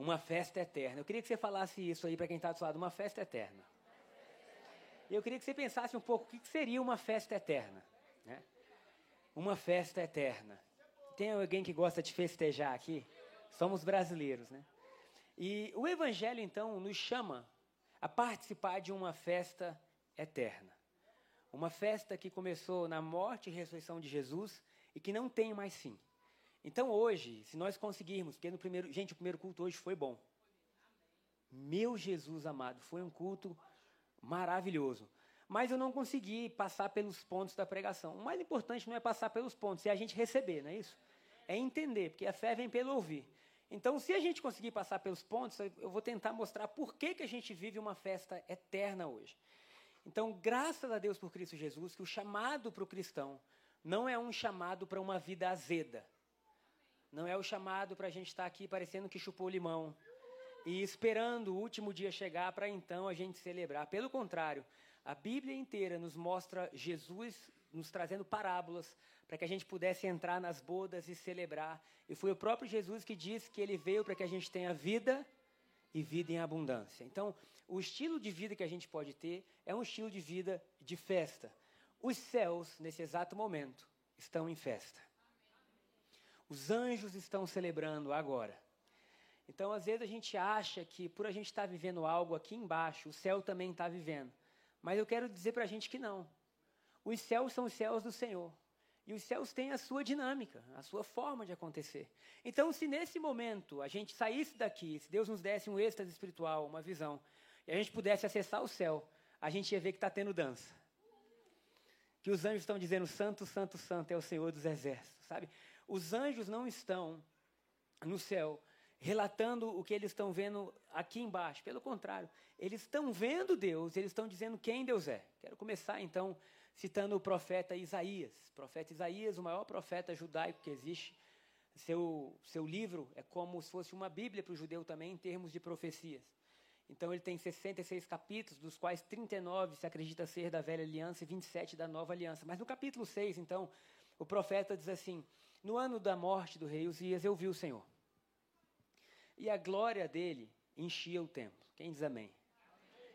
Uma festa eterna. Eu queria que você falasse isso aí para quem está do seu lado, uma festa eterna. Eu queria que você pensasse um pouco o que seria uma festa eterna. Né? Uma festa eterna. Tem alguém que gosta de festejar aqui? Somos brasileiros, né? E o Evangelho, então, nos chama a participar de uma festa eterna. Uma festa que começou na morte e ressurreição de Jesus e que não tem mais fim. Então hoje, se nós conseguirmos, porque no primeiro, gente, o primeiro culto hoje foi bom. Meu Jesus amado, foi um culto maravilhoso. Mas eu não consegui passar pelos pontos da pregação. O mais importante não é passar pelos pontos, é a gente receber, não é isso? É entender, porque a fé vem pelo ouvir. Então, se a gente conseguir passar pelos pontos, eu vou tentar mostrar por que, que a gente vive uma festa eterna hoje. Então, graças a Deus por Cristo Jesus, que o chamado para o cristão não é um chamado para uma vida azeda. Não é o chamado para a gente estar tá aqui parecendo que chupou limão e esperando o último dia chegar para então a gente celebrar. Pelo contrário, a Bíblia inteira nos mostra Jesus nos trazendo parábolas para que a gente pudesse entrar nas bodas e celebrar. E foi o próprio Jesus que disse que ele veio para que a gente tenha vida e vida em abundância. Então, o estilo de vida que a gente pode ter é um estilo de vida de festa. Os céus, nesse exato momento, estão em festa. Os anjos estão celebrando agora. Então, às vezes, a gente acha que por a gente estar tá vivendo algo aqui embaixo, o céu também está vivendo. Mas eu quero dizer para a gente que não. Os céus são os céus do Senhor. E os céus têm a sua dinâmica, a sua forma de acontecer. Então, se nesse momento a gente saísse daqui, se Deus nos desse um êxtase espiritual, uma visão, e a gente pudesse acessar o céu, a gente ia ver que está tendo dança. Que os anjos estão dizendo: Santo, Santo, Santo é o Senhor dos exércitos, sabe? Os anjos não estão no céu relatando o que eles estão vendo aqui embaixo. Pelo contrário, eles estão vendo Deus, eles estão dizendo quem Deus é. Quero começar então citando o profeta Isaías. O profeta Isaías, o maior profeta judaico que existe. Seu, seu livro é como se fosse uma Bíblia para o judeu também, em termos de profecias. Então ele tem 66 capítulos, dos quais 39 se acredita ser da velha aliança e 27 da nova aliança. Mas no capítulo 6, então, o profeta diz assim: no ano da morte do rei Uzias, eu vi o Senhor. E a glória dele enchia o templo. Quem diz amém?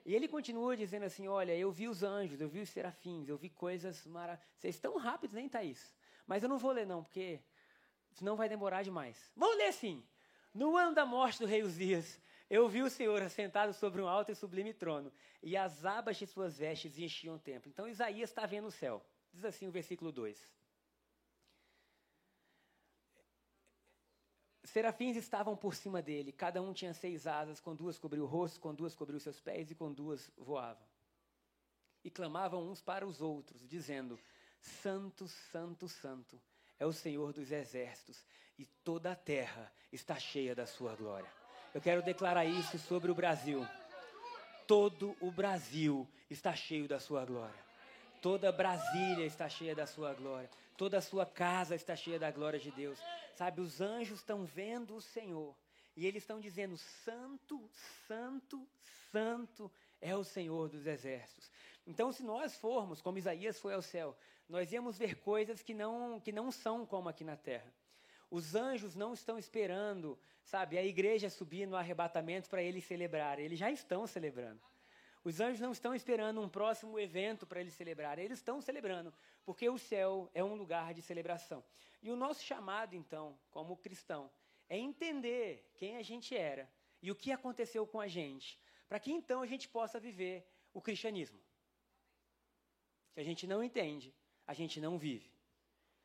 E ele continua dizendo assim: Olha, eu vi os anjos, eu vi os serafins, eu vi coisas maravilhosas. Vocês estão rápidos, nem Thaís. Mas eu não vou ler, não, porque senão vai demorar demais. Vamos ler assim. No ano da morte do rei Uzias, eu vi o Senhor assentado sobre um alto e sublime trono, e as abas de suas vestes enchiam o templo. Então Isaías está vendo o céu. Diz assim o versículo 2. Serafins estavam por cima dele, cada um tinha seis asas, com duas cobriu o rosto, com duas cobriu seus pés e com duas voavam. E clamavam uns para os outros, dizendo: Santo, Santo, Santo é o Senhor dos exércitos, e toda a terra está cheia da sua glória. Eu quero declarar isso sobre o Brasil. Todo o Brasil está cheio da sua glória. Toda Brasília está cheia da sua glória. Toda a sua casa está cheia da glória de Deus. Sabe, os anjos estão vendo o Senhor. E eles estão dizendo: Santo, Santo, Santo é o Senhor dos exércitos. Então, se nós formos, como Isaías foi ao céu, nós íamos ver coisas que não, que não são como aqui na terra. Os anjos não estão esperando, sabe, a igreja subir no arrebatamento para eles celebrarem. Eles já estão celebrando. Os anjos não estão esperando um próximo evento para eles celebrarem. Eles estão celebrando, porque o céu é um lugar de celebração. E o nosso chamado, então, como cristão, é entender quem a gente era e o que aconteceu com a gente, para que então a gente possa viver o cristianismo. Se a gente não entende, a gente não vive.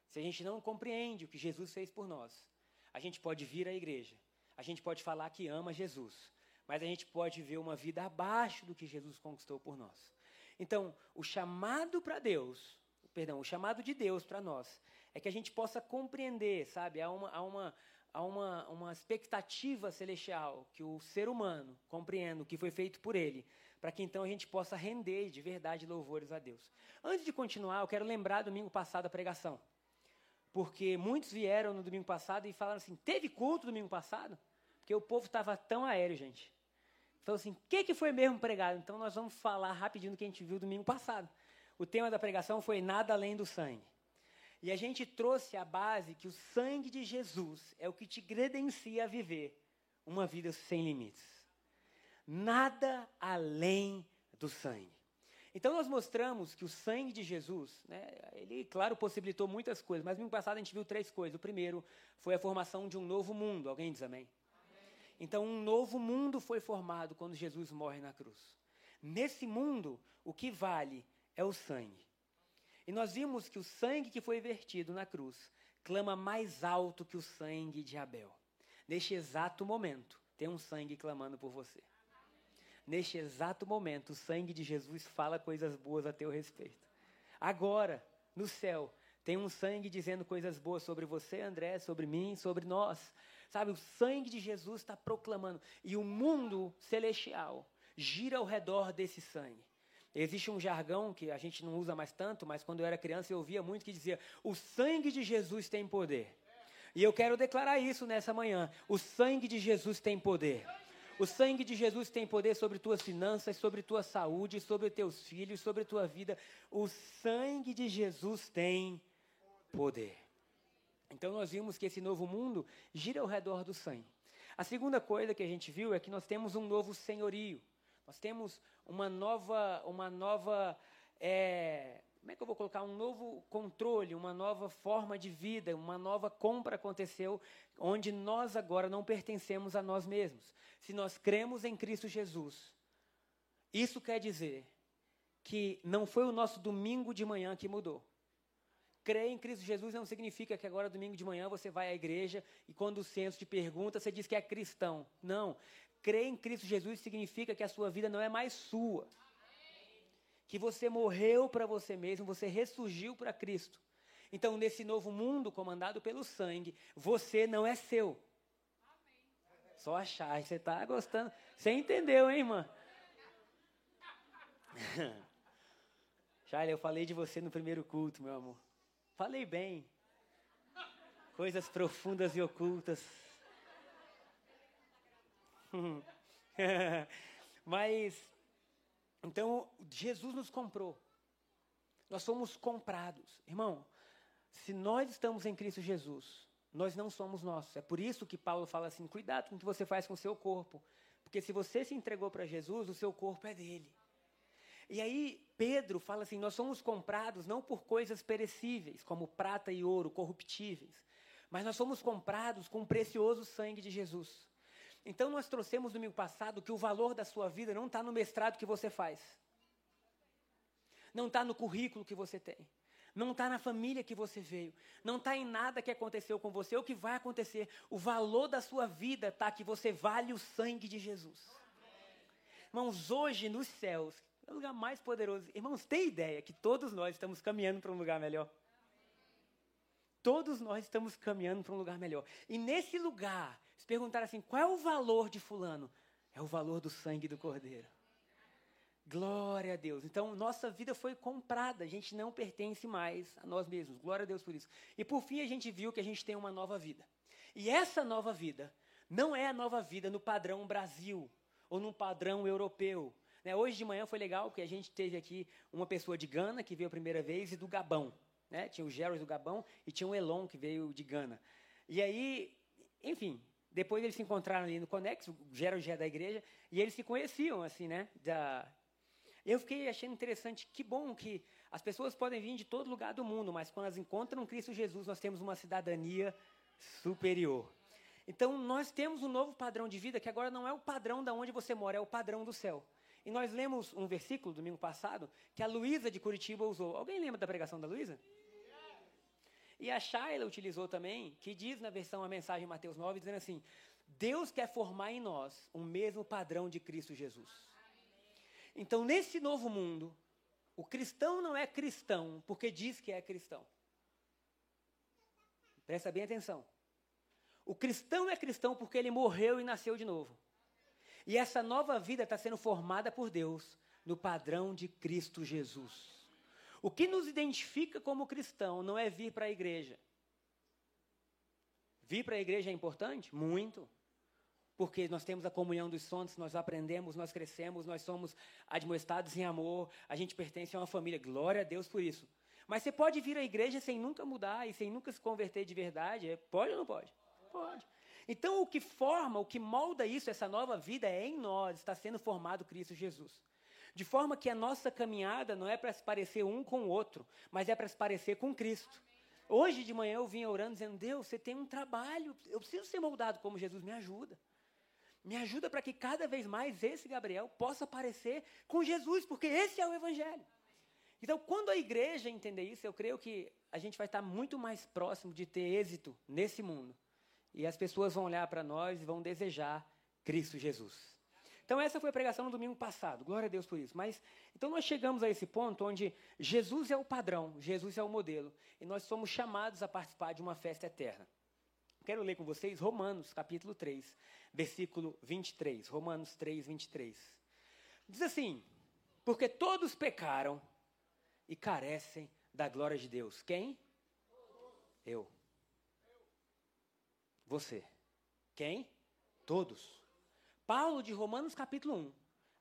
Se a gente não compreende o que Jesus fez por nós, a gente pode vir à igreja, a gente pode falar que ama Jesus, mas a gente pode ver uma vida abaixo do que Jesus conquistou por nós. Então, o chamado para Deus, perdão, o chamado de Deus para nós é que a gente possa compreender, sabe? Há uma, há uma, a uma, uma expectativa celestial que o ser humano compreenda o que foi feito por ele, para que então a gente possa render de verdade louvores a Deus. Antes de continuar, eu quero lembrar domingo passado a pregação. Porque muitos vieram no domingo passado e falaram assim: teve culto domingo passado? Porque o povo estava tão aéreo, gente. Falou assim: o que, que foi mesmo pregado? Então nós vamos falar rapidinho do que a gente viu domingo passado. O tema da pregação foi Nada Além do Sangue. E a gente trouxe a base que o sangue de Jesus é o que te credencia a viver uma vida sem limites. Nada além do sangue. Então nós mostramos que o sangue de Jesus, né, ele, claro, possibilitou muitas coisas, mas no passado a gente viu três coisas. O primeiro foi a formação de um novo mundo. Alguém diz amém? Então um novo mundo foi formado quando Jesus morre na cruz. Nesse mundo, o que vale é o sangue. E nós vimos que o sangue que foi vertido na cruz clama mais alto que o sangue de Abel. Neste exato momento, tem um sangue clamando por você. Neste exato momento, o sangue de Jesus fala coisas boas a teu respeito. Agora, no céu, tem um sangue dizendo coisas boas sobre você, André, sobre mim, sobre nós. Sabe, o sangue de Jesus está proclamando. E o mundo celestial gira ao redor desse sangue. Existe um jargão que a gente não usa mais tanto, mas quando eu era criança eu ouvia muito que dizia: o sangue de Jesus tem poder. E eu quero declarar isso nessa manhã: o sangue de Jesus tem poder. O sangue de Jesus tem poder sobre tuas finanças, sobre tua saúde, sobre teus filhos, sobre tua vida. O sangue de Jesus tem poder. Então nós vimos que esse novo mundo gira ao redor do sangue. A segunda coisa que a gente viu é que nós temos um novo senhorio. Nós temos uma nova, uma nova é, como é que eu vou colocar um novo controle, uma nova forma de vida, uma nova compra aconteceu, onde nós agora não pertencemos a nós mesmos. Se nós cremos em Cristo Jesus, isso quer dizer que não foi o nosso domingo de manhã que mudou. Crer em Cristo Jesus não significa que agora domingo de manhã você vai à igreja e quando o censo te pergunta, você diz que é cristão. Não. Crer em Cristo Jesus significa que a sua vida não é mais sua que você morreu para você mesmo, você ressurgiu para Cristo. Então, nesse novo mundo comandado pelo sangue, você não é seu. Só achar, você está gostando. Você entendeu, hein, irmã? Charlie, eu falei de você no primeiro culto, meu amor. Falei bem. Coisas profundas e ocultas. Mas então, Jesus nos comprou. Nós somos comprados. Irmão, se nós estamos em Cristo Jesus, nós não somos nossos. É por isso que Paulo fala assim: cuidado com o que você faz com o seu corpo. Porque se você se entregou para Jesus, o seu corpo é dele. E aí, Pedro fala assim: nós somos comprados não por coisas perecíveis, como prata e ouro, corruptíveis, mas nós somos comprados com o precioso sangue de Jesus. Então, nós trouxemos domingo passado que o valor da sua vida não está no mestrado que você faz, não está no currículo que você tem, não está na família que você veio, não está em nada que aconteceu com você ou que vai acontecer. O valor da sua vida está que você vale o sangue de Jesus. Irmãos, hoje nos céus, é o lugar mais poderoso. Irmãos, tem ideia que todos nós estamos caminhando para um lugar melhor? Todos nós estamos caminhando para um lugar melhor. E nesse lugar, se perguntar assim, qual é o valor de fulano? É o valor do sangue do cordeiro. Glória a Deus. Então, nossa vida foi comprada. A gente não pertence mais a nós mesmos. Glória a Deus por isso. E por fim, a gente viu que a gente tem uma nova vida. E essa nova vida não é a nova vida no padrão Brasil ou no padrão europeu. Né? Hoje de manhã foi legal porque a gente teve aqui uma pessoa de Gana que veio a primeira vez e do Gabão. Né? Tinha o Gerald do Gabão e tinha o Elon que veio de Gana. E aí, enfim, depois eles se encontraram ali no Conex, o Gerald já é da igreja, e eles se conheciam, assim, né? Da... Eu fiquei achando interessante, que bom que as pessoas podem vir de todo lugar do mundo, mas quando elas encontram Cristo Jesus, nós temos uma cidadania superior. Então, nós temos um novo padrão de vida, que agora não é o padrão da onde você mora, é o padrão do céu. E nós lemos um versículo, domingo passado, que a Luísa de Curitiba usou. Alguém lembra da pregação da Luísa? E a Shaila utilizou também, que diz na versão a mensagem Mateus 9, dizendo assim: Deus quer formar em nós o mesmo padrão de Cristo Jesus. Então, nesse novo mundo, o cristão não é cristão porque diz que é cristão. Presta bem atenção. O cristão é cristão porque ele morreu e nasceu de novo. E essa nova vida está sendo formada por Deus no padrão de Cristo Jesus. O que nos identifica como cristão não é vir para a igreja. Vir para a igreja é importante? Muito. Porque nós temos a comunhão dos santos, nós aprendemos, nós crescemos, nós somos admoestados em amor, a gente pertence a uma família. Glória a Deus por isso. Mas você pode vir à igreja sem nunca mudar e sem nunca se converter de verdade? É, pode ou não pode? Pode. Então, o que forma, o que molda isso, essa nova vida, é em nós, está sendo formado Cristo Jesus. De forma que a nossa caminhada não é para se parecer um com o outro, mas é para se parecer com Cristo. Hoje de manhã eu vim orando dizendo: Deus, você tem um trabalho, eu preciso ser moldado como Jesus, me ajuda. Me ajuda para que cada vez mais esse Gabriel possa parecer com Jesus, porque esse é o Evangelho. Então, quando a igreja entender isso, eu creio que a gente vai estar muito mais próximo de ter êxito nesse mundo. E as pessoas vão olhar para nós e vão desejar Cristo Jesus. Então, essa foi a pregação no domingo passado. Glória a Deus por isso. Mas, então, nós chegamos a esse ponto onde Jesus é o padrão, Jesus é o modelo. E nós somos chamados a participar de uma festa eterna. Quero ler com vocês Romanos, capítulo 3, versículo 23. Romanos 3, 23. Diz assim: Porque todos pecaram e carecem da glória de Deus. Quem? Eu. Você. Quem? Todos. Paulo, de Romanos capítulo 1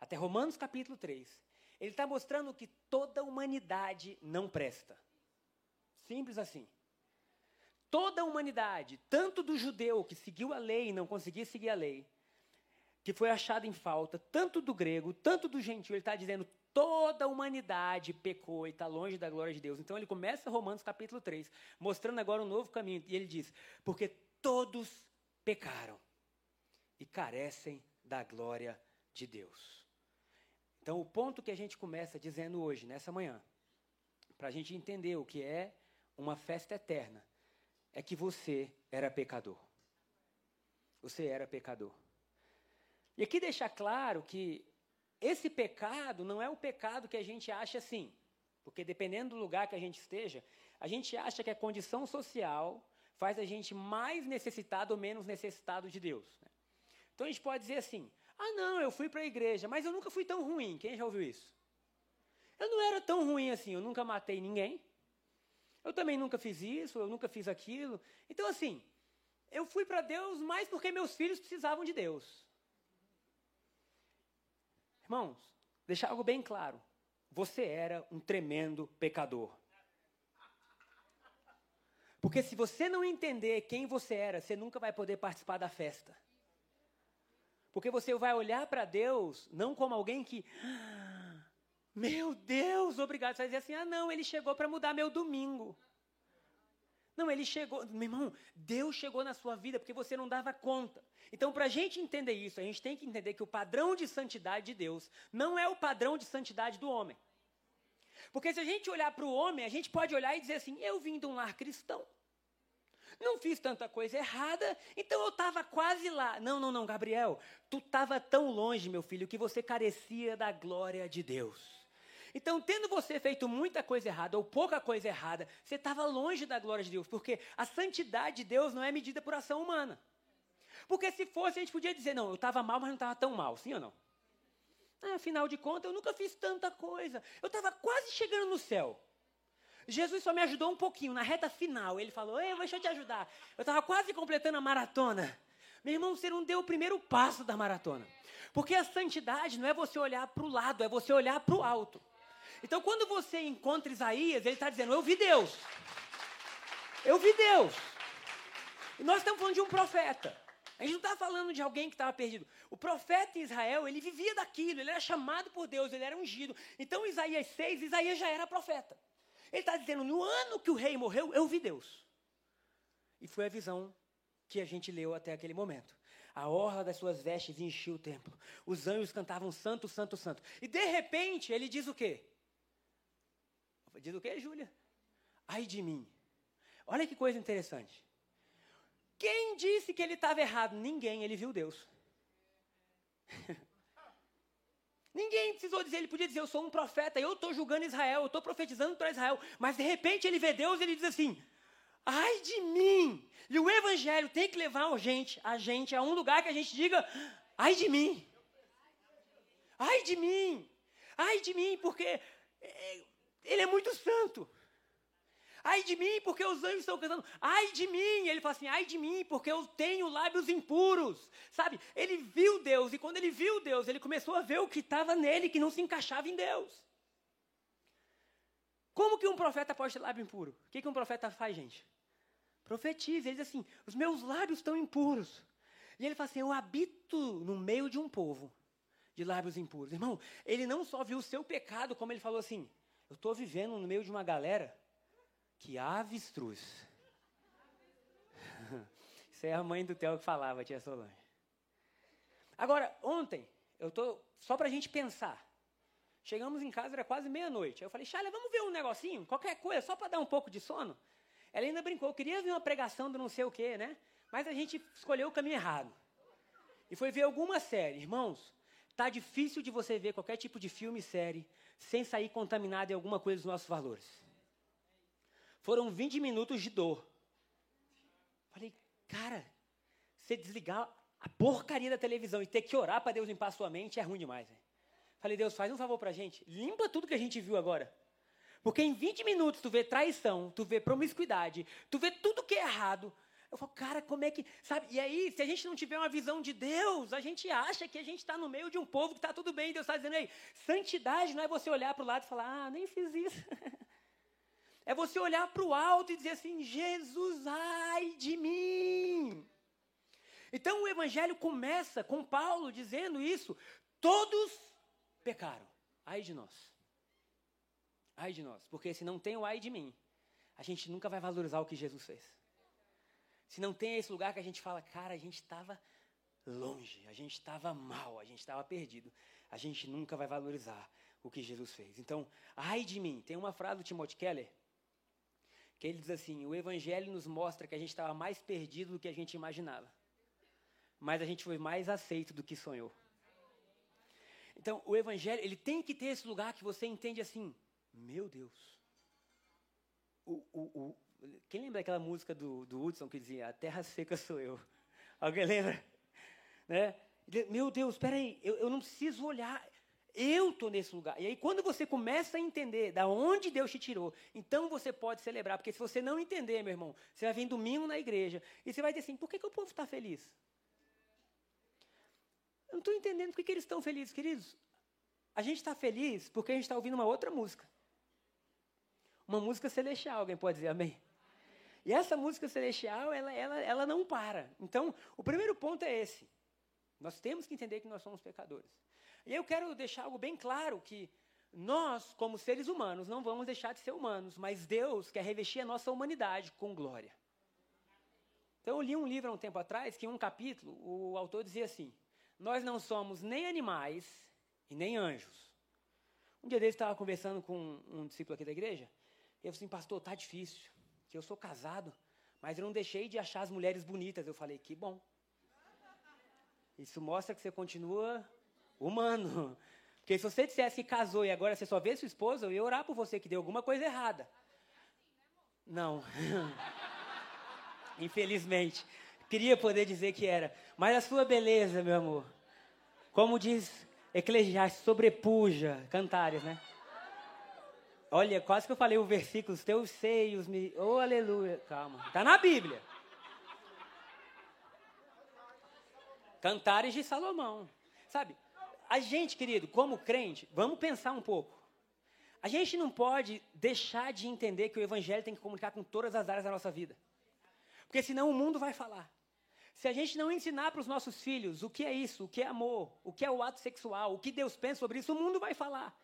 até Romanos capítulo 3, ele está mostrando que toda a humanidade não presta. Simples assim. Toda a humanidade, tanto do judeu que seguiu a lei e não conseguia seguir a lei, que foi achado em falta, tanto do grego, tanto do gentil, ele está dizendo toda a humanidade pecou e está longe da glória de Deus. Então ele começa Romanos capítulo 3, mostrando agora um novo caminho. E ele diz: Porque todos pecaram e carecem da glória de Deus. Então, o ponto que a gente começa dizendo hoje, nessa manhã, para a gente entender o que é uma festa eterna, é que você era pecador. Você era pecador. E aqui deixar claro que esse pecado não é o pecado que a gente acha assim. Porque dependendo do lugar que a gente esteja, a gente acha que a condição social faz a gente mais necessitado ou menos necessitado de Deus. Né? Então a gente pode dizer assim: ah, não, eu fui para a igreja, mas eu nunca fui tão ruim. Quem já ouviu isso? Eu não era tão ruim assim, eu nunca matei ninguém. Eu também nunca fiz isso, eu nunca fiz aquilo. Então, assim, eu fui para Deus mais porque meus filhos precisavam de Deus. Irmãos, deixar algo bem claro. Você era um tremendo pecador. Porque se você não entender quem você era, você nunca vai poder participar da festa. Porque você vai olhar para Deus não como alguém que, ah, meu Deus, obrigado. Você vai dizer assim: ah, não, ele chegou para mudar meu domingo. Não, ele chegou, meu irmão, Deus chegou na sua vida porque você não dava conta. Então, para a gente entender isso, a gente tem que entender que o padrão de santidade de Deus não é o padrão de santidade do homem. Porque se a gente olhar para o homem, a gente pode olhar e dizer assim: eu vim de um lar cristão. Não fiz tanta coisa errada, então eu estava quase lá. Não, não, não, Gabriel, tu estava tão longe, meu filho, que você carecia da glória de Deus. Então, tendo você feito muita coisa errada ou pouca coisa errada, você estava longe da glória de Deus, porque a santidade de Deus não é medida por ação humana. Porque se fosse, a gente podia dizer, não, eu estava mal, mas não estava tão mal, sim ou não? Ah, afinal de contas, eu nunca fiz tanta coisa. Eu estava quase chegando no céu. Jesus só me ajudou um pouquinho. Na reta final, ele falou: Ei, deixa eu te ajudar. Eu estava quase completando a maratona. Meu irmão, você não deu o primeiro passo da maratona. Porque a santidade não é você olhar para o lado, é você olhar para o alto. Então, quando você encontra Isaías, ele está dizendo: Eu vi Deus. Eu vi Deus. E nós estamos falando de um profeta. A gente não está falando de alguém que estava perdido. O profeta em Israel, ele vivia daquilo, ele era chamado por Deus, ele era ungido. Então, Isaías 6, Isaías já era profeta. Ele está dizendo: no ano que o rei morreu, eu vi Deus. E foi a visão que a gente leu até aquele momento. A orla das suas vestes enchia o templo. Os anjos cantavam santo, santo, santo. E de repente ele diz o quê? Diz o quê, Júlia? Ai de mim. Olha que coisa interessante. Quem disse que ele estava errado? Ninguém, ele viu Deus. Ninguém precisou dizer, ele podia dizer, eu sou um profeta, eu estou julgando Israel, eu estou profetizando para Israel. Mas de repente ele vê Deus e ele diz assim: Ai de mim! E o evangelho tem que levar a gente, a gente a um lugar que a gente diga: ai de mim! Ai de mim! Ai de mim, porque é, ele é muito santo. Ai de mim, porque os anjos estão cantando. Ai de mim. Ele fala assim: ai de mim, porque eu tenho lábios impuros. Sabe? Ele viu Deus, e quando ele viu Deus, ele começou a ver o que estava nele, que não se encaixava em Deus. Como que um profeta pode ter lábio impuro? O que, que um profeta faz, gente? Profetiza. Ele diz assim: os meus lábios estão impuros. E ele fala assim: eu habito no meio de um povo de lábios impuros. Irmão, ele não só viu o seu pecado, como ele falou assim: eu estou vivendo no meio de uma galera que avestruz. Isso é a mãe do Theo que falava, tia Solange. Agora, ontem, eu tô só para a gente pensar. Chegamos em casa, era quase meia-noite. Eu falei, Charlie, vamos ver um negocinho, qualquer coisa, só para dar um pouco de sono. Ela ainda brincou, queria ver uma pregação do não sei o quê, né? Mas a gente escolheu o caminho errado. E foi ver alguma série. Irmãos, tá difícil de você ver qualquer tipo de filme e série sem sair contaminado em alguma coisa dos nossos valores. Foram 20 minutos de dor. Falei, cara, você desligar a porcaria da televisão e ter que orar para Deus limpar a sua mente é ruim demais. Falei, Deus, faz um favor para a gente. Limpa tudo que a gente viu agora. Porque em 20 minutos tu vê traição, tu vê promiscuidade, tu vê tudo que é errado. Eu falo, cara, como é que. Sabe? E aí, se a gente não tiver uma visão de Deus, a gente acha que a gente está no meio de um povo que está tudo bem. Deus está dizendo, ei, santidade não é você olhar para o lado e falar, ah, nem fiz isso. É você olhar para o alto e dizer assim: Jesus, ai de mim. Então o evangelho começa com Paulo dizendo isso: todos pecaram. Ai de nós. Ai de nós. Porque se não tem o ai de mim, a gente nunca vai valorizar o que Jesus fez. Se não tem esse lugar que a gente fala, cara, a gente estava longe, a gente estava mal, a gente estava perdido, a gente nunca vai valorizar o que Jesus fez. Então, ai de mim. Tem uma frase do Timothy Keller que ele diz assim: o Evangelho nos mostra que a gente estava mais perdido do que a gente imaginava, mas a gente foi mais aceito do que sonhou. Então, o Evangelho, ele tem que ter esse lugar que você entende assim: meu Deus. O, o, o, quem lembra daquela música do, do Hudson que dizia: A terra seca sou eu? Alguém lembra? Né? Meu Deus, espera aí, eu, eu não preciso olhar. Eu estou nesse lugar. E aí, quando você começa a entender da onde Deus te tirou, então você pode celebrar. Porque se você não entender, meu irmão, você vai vir domingo na igreja e você vai dizer assim: por que, que o povo está feliz? Eu não estou entendendo por que, que eles estão felizes, queridos. A gente está feliz porque a gente está ouvindo uma outra música. Uma música celestial, alguém pode dizer amém? E essa música celestial, ela, ela, ela não para. Então, o primeiro ponto é esse. Nós temos que entender que nós somos pecadores. E eu quero deixar algo bem claro que nós, como seres humanos, não vamos deixar de ser humanos, mas Deus quer revestir a nossa humanidade com glória. Então eu li um livro há um tempo atrás que em um capítulo o autor dizia assim: Nós não somos nem animais e nem anjos. Um dia dele estava conversando com um, um discípulo aqui da igreja, e eu falei assim, pastor, tá difícil, que eu sou casado, mas eu não deixei de achar as mulheres bonitas. Eu falei, que bom. Isso mostra que você continua humano. Porque se você dissesse que casou e agora você só vê sua esposa, eu ia orar por você que deu alguma coisa errada. Não. Infelizmente. Queria poder dizer que era. Mas a sua beleza, meu amor. Como diz Eclesiastes, sobrepuja. Cantares, né? Olha, quase que eu falei o versículo, os teus seios me. Oh, aleluia. Calma. Está na Bíblia. Cantares de Salomão. Sabe? A gente, querido, como crente, vamos pensar um pouco. A gente não pode deixar de entender que o Evangelho tem que comunicar com todas as áreas da nossa vida. Porque senão o mundo vai falar. Se a gente não ensinar para os nossos filhos o que é isso, o que é amor, o que é o ato sexual, o que Deus pensa sobre isso, o mundo vai falar.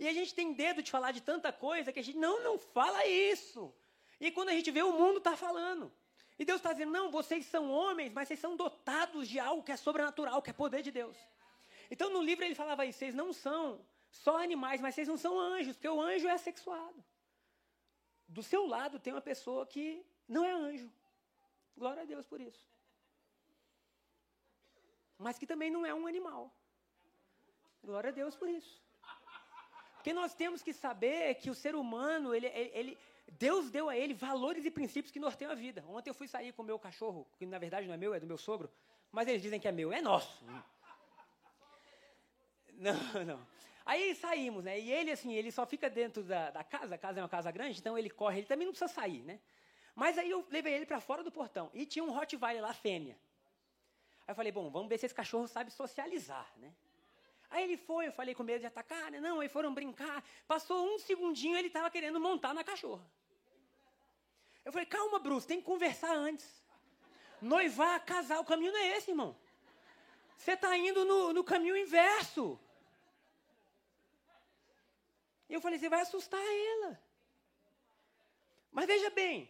E a gente tem dedo de falar de tanta coisa que a gente não, não fala isso. E quando a gente vê, o mundo está falando. E Deus está dizendo: não, vocês são homens, mas vocês são dotados de algo que é sobrenatural, que é poder de Deus. Então no livro ele falava isso, vocês não são só animais, mas vocês não são anjos, porque o anjo é sexuado. Do seu lado tem uma pessoa que não é anjo. Glória a Deus por isso. Mas que também não é um animal. Glória a Deus por isso. Porque nós temos que saber que o ser humano, ele, ele Deus deu a ele valores e princípios que norteiam a vida. Ontem eu fui sair com o meu cachorro, que na verdade não é meu, é do meu sogro, mas eles dizem que é meu, é nosso. Não, não. Aí saímos, né? E ele, assim, ele só fica dentro da, da casa, a casa é uma casa grande, então ele corre, ele também não precisa sair, né? Mas aí eu levei ele para fora do portão. E tinha um Rottweiler lá, fêmea. Aí eu falei, bom, vamos ver se esse cachorro sabe socializar, né? Aí ele foi, eu falei com medo de atacar, né? Não, aí foram brincar. Passou um segundinho, ele estava querendo montar na cachorra. Eu falei, calma, Bruce, tem que conversar antes. Noivar, casar, o caminho não é esse, irmão. Você está indo no, no caminho inverso. E eu falei, você vai assustar ela. Mas veja bem,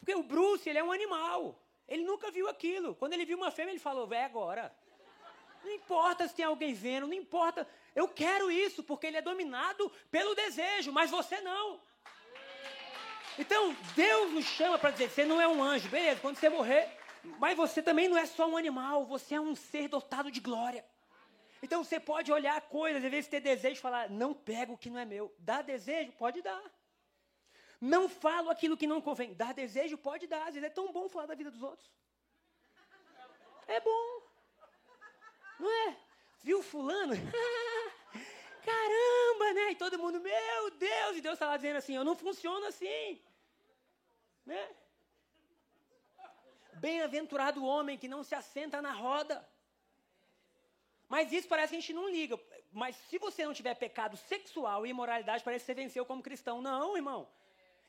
porque o Bruce, ele é um animal. Ele nunca viu aquilo. Quando ele viu uma fêmea, ele falou, vai agora. Não importa se tem alguém vendo, não importa. Eu quero isso, porque ele é dominado pelo desejo, mas você não. Então, Deus nos chama para dizer: você não é um anjo, beleza, quando você morrer, mas você também não é só um animal, você é um ser dotado de glória. Então você pode olhar coisas, às vezes ter desejo e falar: não pego o que não é meu. Dá desejo? Pode dar. Não falo aquilo que não convém. Dá desejo? Pode dar. Às vezes é tão bom falar da vida dos outros. É bom. Não é? Viu fulano? Caramba, né? E todo mundo, meu Deus, e Deus está lá dizendo assim, eu não funciono assim. Né? Bem-aventurado o homem que não se assenta na roda. Mas isso parece que a gente não liga. Mas se você não tiver pecado sexual e imoralidade, parece que você venceu como cristão. Não, irmão.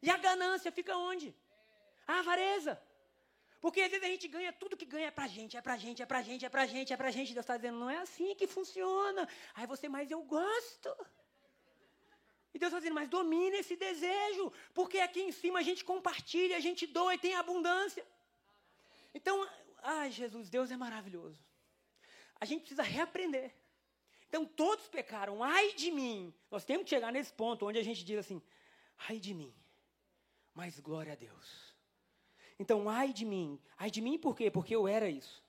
E a ganância fica onde? A avareza. Porque às vezes a gente ganha tudo que ganha é pra gente, é pra gente, é pra gente, é pra gente, é pra gente. Deus está dizendo, não é assim que funciona. Aí você, mas eu gosto. E Deus está dizendo, mas domine esse desejo. Porque aqui em cima a gente compartilha, a gente doa e tem abundância. Então, ai Jesus, Deus é maravilhoso. A gente precisa reaprender. Então todos pecaram, ai de mim. Nós temos que chegar nesse ponto onde a gente diz assim, ai de mim. Mas glória a Deus. Então, ai de mim. Ai de mim por quê? Porque eu era isso.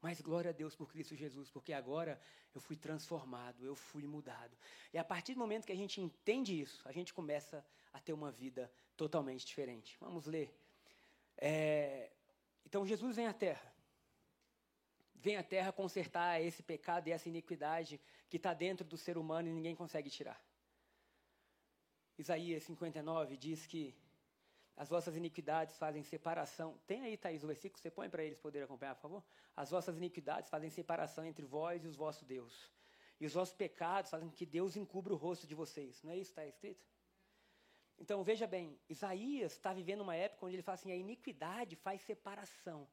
Mas glória a Deus por Cristo Jesus, porque agora eu fui transformado, eu fui mudado. E a partir do momento que a gente entende isso, a gente começa a ter uma vida totalmente diferente. Vamos ler. É, então Jesus vem à terra. Vem à terra consertar esse pecado e essa iniquidade que está dentro do ser humano e ninguém consegue tirar. Isaías 59 diz que as vossas iniquidades fazem separação. Tem aí, Thaís, o versículo, você põe para eles poderem acompanhar, por favor? As vossas iniquidades fazem separação entre vós e os vossos Deus. E os vossos pecados fazem que Deus encubra o rosto de vocês. Não é isso que está escrito? Então, veja bem, Isaías está vivendo uma época onde ele fala assim, a iniquidade faz separação.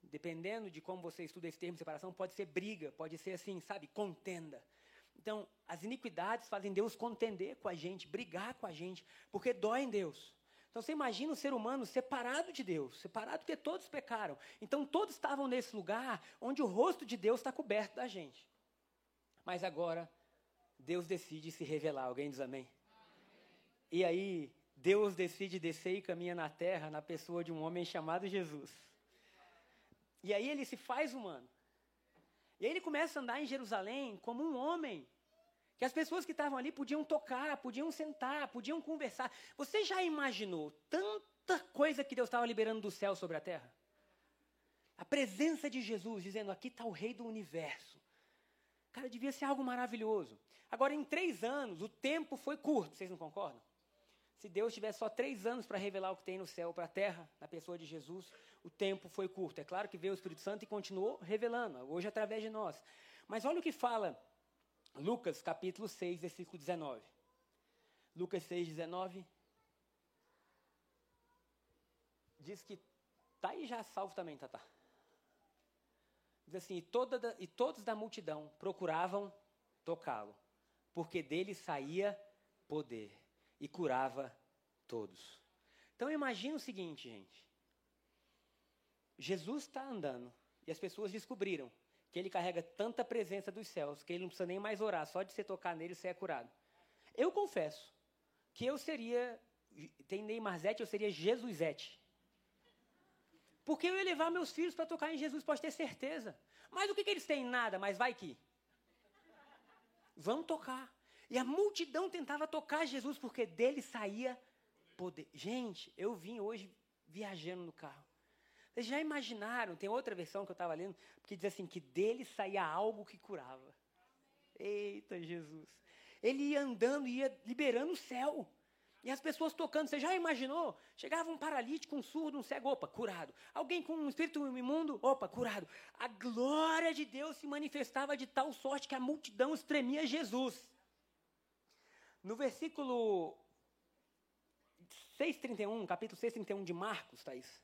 Dependendo de como você estuda esse termo separação, pode ser briga, pode ser assim, sabe, contenda. Então, as iniquidades fazem Deus contender com a gente, brigar com a gente, porque dói em Deus. Então você imagina o ser humano separado de Deus, separado porque todos pecaram. Então todos estavam nesse lugar onde o rosto de Deus está coberto da gente. Mas agora Deus decide se revelar. Alguém diz amém? E aí Deus decide descer e caminha na terra na pessoa de um homem chamado Jesus. E aí ele se faz humano. E aí ele começa a andar em Jerusalém como um homem que as pessoas que estavam ali podiam tocar, podiam sentar, podiam conversar. Você já imaginou tanta coisa que Deus estava liberando do céu sobre a terra? A presença de Jesus dizendo: aqui está o Rei do universo. Cara, devia ser algo maravilhoso. Agora, em três anos, o tempo foi curto, vocês não concordam? Se Deus tivesse só três anos para revelar o que tem no céu para a terra, na pessoa de Jesus, o tempo foi curto. É claro que veio o Espírito Santo e continuou revelando, hoje através de nós. Mas olha o que fala Lucas capítulo 6, versículo 19. Lucas 6, 19. Diz que está aí já salvo também, Tata. Diz assim: e, toda, e todos da multidão procuravam tocá-lo, porque dele saía poder e curava todos. Então imagina o seguinte, gente. Jesus está andando e as pessoas descobriram que ele carrega tanta presença dos céus que ele não precisa nem mais orar, só de você tocar nele você é curado. Eu confesso que eu seria, tem Neymarzete, eu seria Jesusete. Porque eu ia levar meus filhos para tocar em Jesus, pode ter certeza. Mas o que, que eles têm? Nada, mas vai que. Vão tocar. E a multidão tentava tocar Jesus, porque dele saía poder. Gente, eu vim hoje viajando no carro. Vocês já imaginaram? Tem outra versão que eu estava lendo, que diz assim: que dele saía algo que curava. Eita Jesus. Ele ia andando, ia liberando o céu. E as pessoas tocando, você já imaginou? Chegava um paralítico, um surdo, um cego, opa, curado. Alguém com um espírito imundo, opa, curado. A glória de Deus se manifestava de tal sorte que a multidão estremia Jesus. No versículo 6,31, capítulo 6,31 de Marcos, Thaís.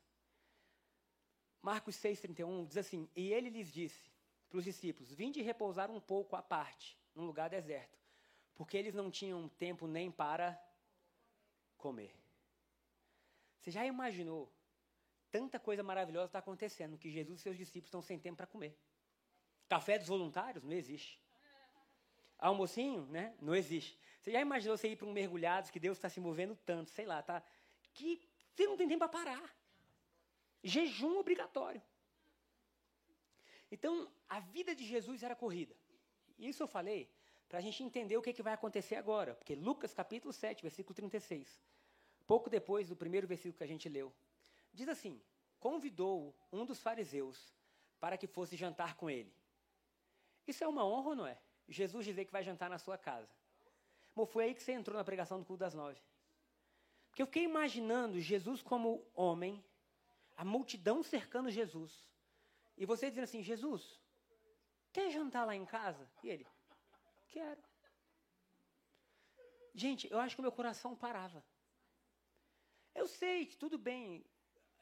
Marcos 6,31 diz assim: E ele lhes disse para os discípulos: Vinde repousar um pouco à parte, num lugar deserto, porque eles não tinham tempo nem para comer. Você já imaginou? Tanta coisa maravilhosa está acontecendo que Jesus e seus discípulos estão sem tempo para comer. Café dos voluntários? Não existe. Almocinho? Né? Não existe. Você já imaginou você ir para um mergulhado que Deus está se movendo tanto, sei lá, tá? Que você não tem tempo para parar. Jejum obrigatório. Então, a vida de Jesus era corrida. Isso eu falei para a gente entender o que, que vai acontecer agora. Porque Lucas capítulo 7, versículo 36 pouco depois do primeiro versículo que a gente leu. Diz assim: Convidou um dos fariseus para que fosse jantar com ele. Isso é uma honra ou não é? Jesus dizer que vai jantar na sua casa. Bom, foi aí que você entrou na pregação do culto das nove. Porque eu fiquei imaginando Jesus como homem, a multidão cercando Jesus. E você dizendo assim: Jesus, quer jantar lá em casa? E ele: Quero. Gente, eu acho que o meu coração parava. Eu sei que tudo bem.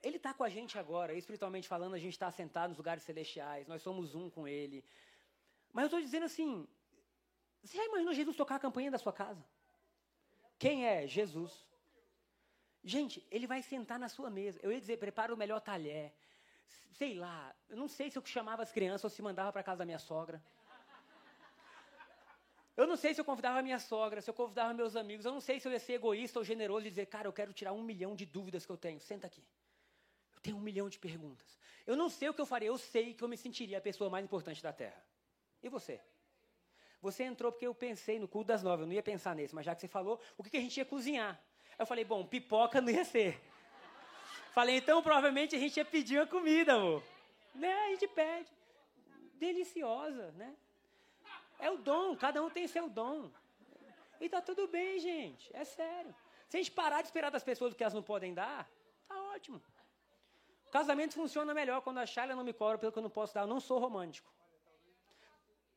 Ele está com a gente agora, espiritualmente falando, a gente está sentado nos lugares celestiais, nós somos um com Ele. Mas eu estou dizendo assim: você já imaginou Jesus tocar a campanha da sua casa? Quem é? Jesus. Gente, ele vai sentar na sua mesa. Eu ia dizer, prepara o melhor talher. Sei lá, eu não sei se eu chamava as crianças ou se mandava para casa da minha sogra. Eu não sei se eu convidava a minha sogra, se eu convidava meus amigos. Eu não sei se eu ia ser egoísta ou generoso e dizer, cara, eu quero tirar um milhão de dúvidas que eu tenho. Senta aqui. Eu tenho um milhão de perguntas. Eu não sei o que eu faria, eu sei que eu me sentiria a pessoa mais importante da Terra. E você? Você entrou porque eu pensei no culto das nove, eu não ia pensar nesse, mas já que você falou, o que, que a gente ia cozinhar? Eu falei, bom, pipoca não ia ser. Falei, então provavelmente a gente ia pedir uma comida, amor. Né? A gente pede. Deliciosa, né? É o dom, cada um tem seu dom. E tá tudo bem, gente. É sério. Se a gente parar de esperar das pessoas o que elas não podem dar, tá ótimo. O casamento funciona melhor quando a Charla não me cobra pelo que eu não posso dar. Eu não sou romântico.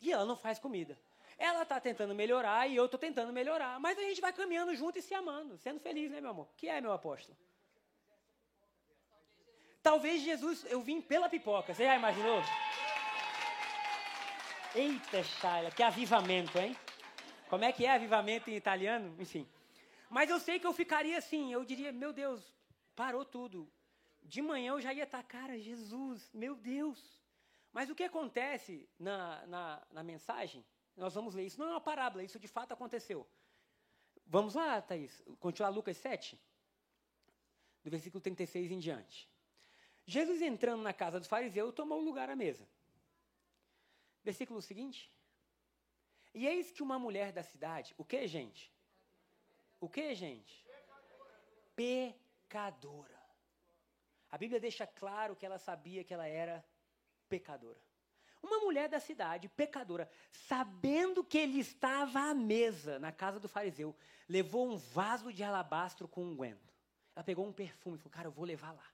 E ela não faz comida. Ela está tentando melhorar e eu estou tentando melhorar. Mas a gente vai caminhando junto e se amando, sendo feliz, né, meu amor? Que é, meu apóstolo? Talvez Jesus, eu vim pela pipoca. Você já imaginou? Eita, Shayla, que avivamento, hein? Como é que é avivamento em italiano? Enfim. Mas eu sei que eu ficaria assim, eu diria, meu Deus, parou tudo. De manhã eu já ia estar, cara, Jesus, meu Deus. Mas o que acontece na, na, na mensagem, nós vamos ler isso, não é uma parábola, isso de fato aconteceu. Vamos lá, Thaís, continuar Lucas 7, do versículo 36 em diante. Jesus entrando na casa dos fariseus, tomou lugar à mesa. Versículo seguinte. E eis que uma mulher da cidade, o que, gente? O que, gente? Pecadora. A Bíblia deixa claro que ela sabia que ela era pecadora. Uma mulher da cidade, pecadora, sabendo que ele estava à mesa na casa do fariseu, levou um vaso de alabastro com unguento. Ela pegou um perfume e falou: Cara, eu vou levar lá.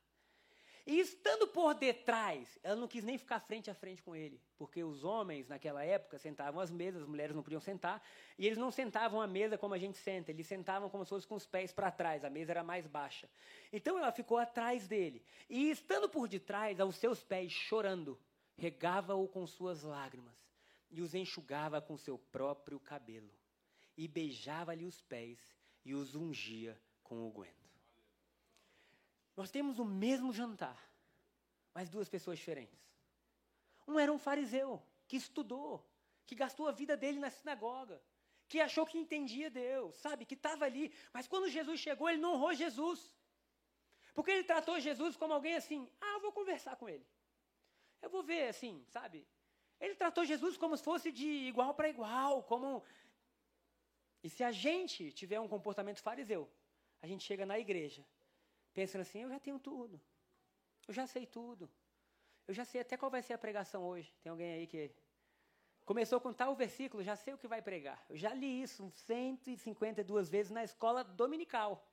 E estando por detrás, ela não quis nem ficar frente a frente com ele, porque os homens naquela época sentavam às mesas, as mulheres não podiam sentar, e eles não sentavam à mesa como a gente senta, eles sentavam como se fosse com os pés para trás, a mesa era mais baixa. Então ela ficou atrás dele, e estando por detrás, aos seus pés, chorando, regava-o com suas lágrimas, e os enxugava com seu próprio cabelo, e beijava-lhe os pés, e os ungia com o guento. Nós temos o mesmo jantar, mas duas pessoas diferentes. Um era um fariseu que estudou, que gastou a vida dele na sinagoga, que achou que entendia Deus, sabe, que estava ali, mas quando Jesus chegou, ele não honrou Jesus. Porque ele tratou Jesus como alguém assim: ah, eu vou conversar com ele. Eu vou ver assim, sabe? Ele tratou Jesus como se fosse de igual para igual, como. E se a gente tiver um comportamento fariseu, a gente chega na igreja pensando assim: eu já tenho tudo, eu já sei tudo, eu já sei até qual vai ser a pregação hoje. Tem alguém aí que começou com tal versículo, já sei o que vai pregar. Eu já li isso 152 vezes na escola dominical.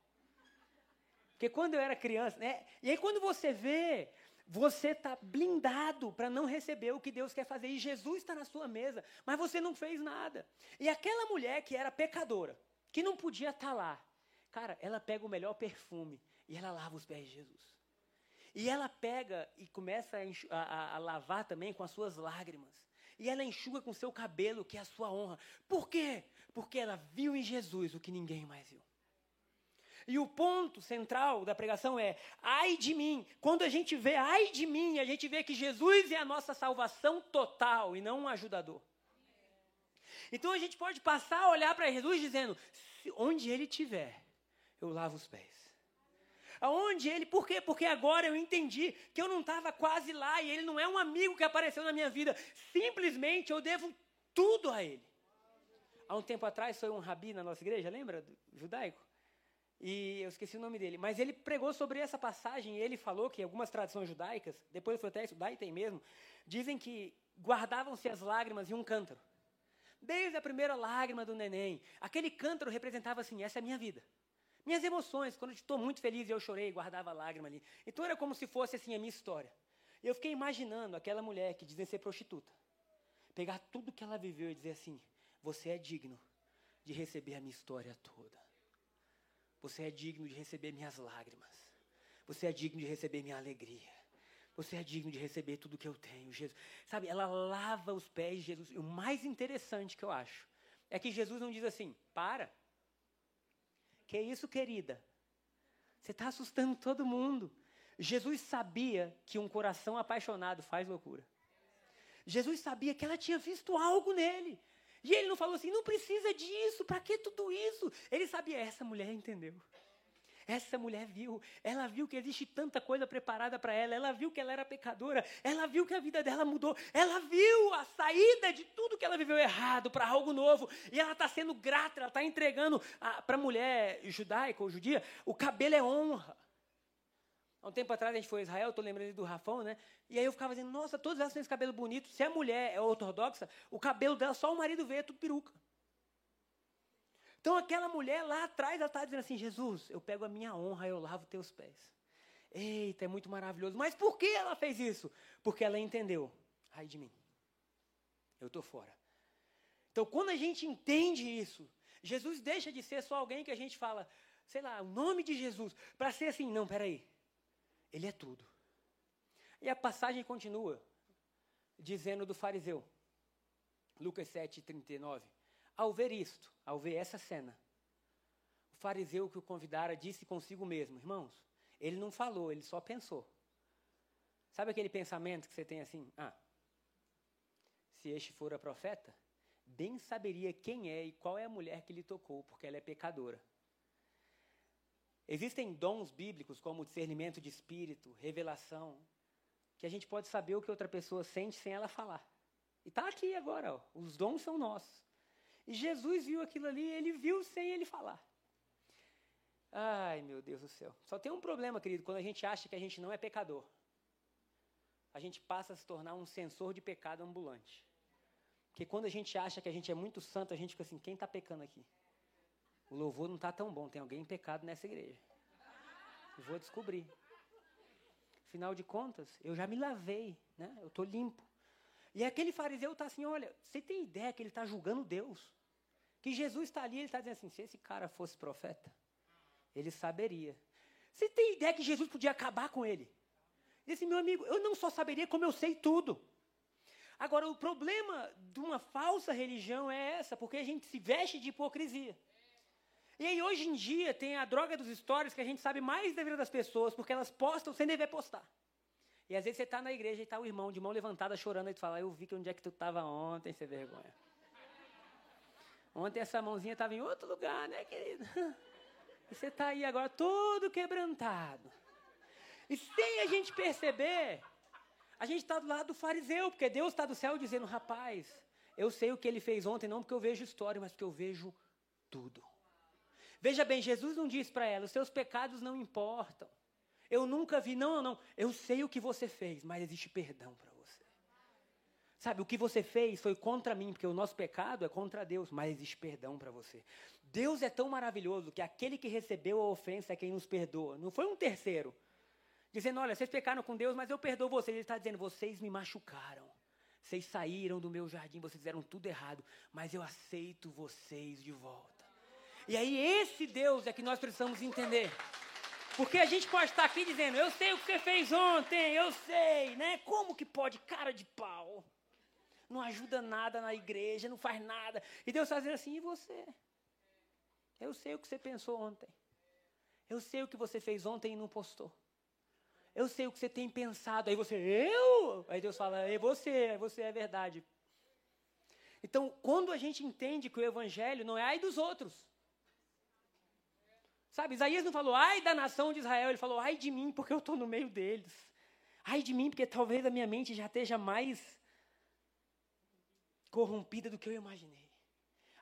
Porque quando eu era criança, né? E aí quando você vê, você está blindado para não receber o que Deus quer fazer. E Jesus está na sua mesa, mas você não fez nada. E aquela mulher que era pecadora, que não podia estar tá lá, cara, ela pega o melhor perfume e ela lava os pés de Jesus. E ela pega e começa a, a, a lavar também com as suas lágrimas. E ela enxuga com seu cabelo, que é a sua honra. Por quê? Porque ela viu em Jesus o que ninguém mais viu. E o ponto central da pregação é: ai de mim. Quando a gente vê ai de mim, a gente vê que Jesus é a nossa salvação total e não um ajudador. Então a gente pode passar a olhar para Jesus dizendo: onde ele estiver, eu lavo os pés. Aonde ele, por quê? Porque agora eu entendi que eu não estava quase lá e ele não é um amigo que apareceu na minha vida. Simplesmente eu devo tudo a ele. Há um tempo atrás foi um rabi na nossa igreja, lembra? Judaico? E eu esqueci o nome dele. Mas ele pregou sobre essa passagem e ele falou que algumas tradições judaicas, depois eu fui até estudar e tem mesmo, dizem que guardavam-se as lágrimas em um cântaro. Desde a primeira lágrima do neném, aquele cântaro representava assim: essa é a minha vida. Minhas emoções, quando estou muito feliz e eu chorei, guardava a lágrima ali. Então era como se fosse assim a minha história. Eu fiquei imaginando aquela mulher que dizia ser prostituta. Pegar tudo que ela viveu e dizer assim: você é digno de receber a minha história toda. Você é digno de receber minhas lágrimas. Você é digno de receber minha alegria. Você é digno de receber tudo que eu tenho, Jesus. Sabe, ela lava os pés de Jesus. E o mais interessante que eu acho é que Jesus não diz assim: para, que isso, querida? Você está assustando todo mundo. Jesus sabia que um coração apaixonado faz loucura. Jesus sabia que ela tinha visto algo nele. E ele não falou assim, não precisa disso, para que tudo isso? Ele sabia, essa mulher entendeu. Essa mulher viu, ela viu que existe tanta coisa preparada para ela, ela viu que ela era pecadora, ela viu que a vida dela mudou, ela viu a saída de tudo que ela viveu errado para algo novo, e ela está sendo grata, ela está entregando para a mulher judaica ou judia, o cabelo é honra. Há um tempo atrás a gente foi a Israel, estou lembrando do Rafão, né? E aí eu ficava dizendo, nossa, todas elas têm esse cabelo bonito. Se a mulher é ortodoxa, o cabelo dela, só o marido vê, é tudo peruca. Então aquela mulher lá atrás, ela está dizendo assim: Jesus, eu pego a minha honra, eu lavo teus pés. Eita, é muito maravilhoso. Mas por que ela fez isso? Porque ela entendeu. Ai de mim. Eu estou fora. Então, quando a gente entende isso, Jesus deixa de ser só alguém que a gente fala, sei lá, o nome de Jesus, para ser assim, não, peraí. Ele é tudo. E a passagem continua, dizendo do fariseu. Lucas 7, 39. Ao ver isto, ao ver essa cena, o fariseu que o convidara disse consigo mesmo: Irmãos, ele não falou, ele só pensou. Sabe aquele pensamento que você tem assim? Ah, se este for a profeta, bem saberia quem é e qual é a mulher que lhe tocou, porque ela é pecadora. Existem dons bíblicos como discernimento de espírito, revelação, que a gente pode saber o que outra pessoa sente sem ela falar. E está aqui agora, ó, os dons são nossos. E Jesus viu aquilo ali, ele viu sem ele falar. Ai, meu Deus do céu. Só tem um problema, querido, quando a gente acha que a gente não é pecador. A gente passa a se tornar um sensor de pecado ambulante. Porque quando a gente acha que a gente é muito santo, a gente fica assim: quem está pecando aqui? O louvor não está tão bom, tem alguém pecado nessa igreja. Vou descobrir. Afinal de contas, eu já me lavei, né? eu estou limpo. E aquele fariseu está assim: olha, você tem ideia que ele está julgando Deus? Que Jesus está ali, ele está dizendo assim: se esse cara fosse profeta, ele saberia. Você tem ideia que Jesus podia acabar com ele? Esse meu amigo, eu não só saberia como eu sei tudo. Agora, o problema de uma falsa religião é essa, porque a gente se veste de hipocrisia. E aí, hoje em dia, tem a droga dos stories que a gente sabe mais da vida das pessoas, porque elas postam sem dever postar. E às vezes você está na igreja e está o irmão de mão levantada chorando e tu fala, eu vi que onde é que tu estava ontem, sem vergonha. Ontem essa mãozinha estava em outro lugar, né, querido? E você está aí agora todo quebrantado. E sem a gente perceber, a gente está do lado do fariseu, porque Deus está do céu dizendo, rapaz, eu sei o que ele fez ontem, não porque eu vejo história, mas porque eu vejo tudo. Veja bem, Jesus não disse para ela: os seus pecados não importam. Eu nunca vi, não, não, eu sei o que você fez, mas existe perdão para você. Sabe, o que você fez foi contra mim, porque o nosso pecado é contra Deus, mas existe perdão para você. Deus é tão maravilhoso que aquele que recebeu a ofensa é quem nos perdoa. Não foi um terceiro. Dizendo, olha, vocês pecaram com Deus, mas eu perdoo vocês. Ele está dizendo, vocês me machucaram. Vocês saíram do meu jardim, vocês fizeram tudo errado, mas eu aceito vocês de volta. E aí, esse Deus é que nós precisamos entender. Porque a gente pode estar aqui dizendo, eu sei o que você fez ontem, eu sei, né? Como que pode? Cara de pau. Não ajuda nada na igreja, não faz nada. E Deus está dizendo assim, e você? Eu sei o que você pensou ontem. Eu sei o que você fez ontem e não postou. Eu sei o que você tem pensado. Aí você, eu? Aí Deus fala, é você, você é verdade. Então, quando a gente entende que o evangelho não é ai dos outros, Sabe, Isaías não falou, ai da nação de Israel, ele falou, ai de mim, porque eu estou no meio deles. Ai de mim, porque talvez a minha mente já esteja mais corrompida do que eu imaginei.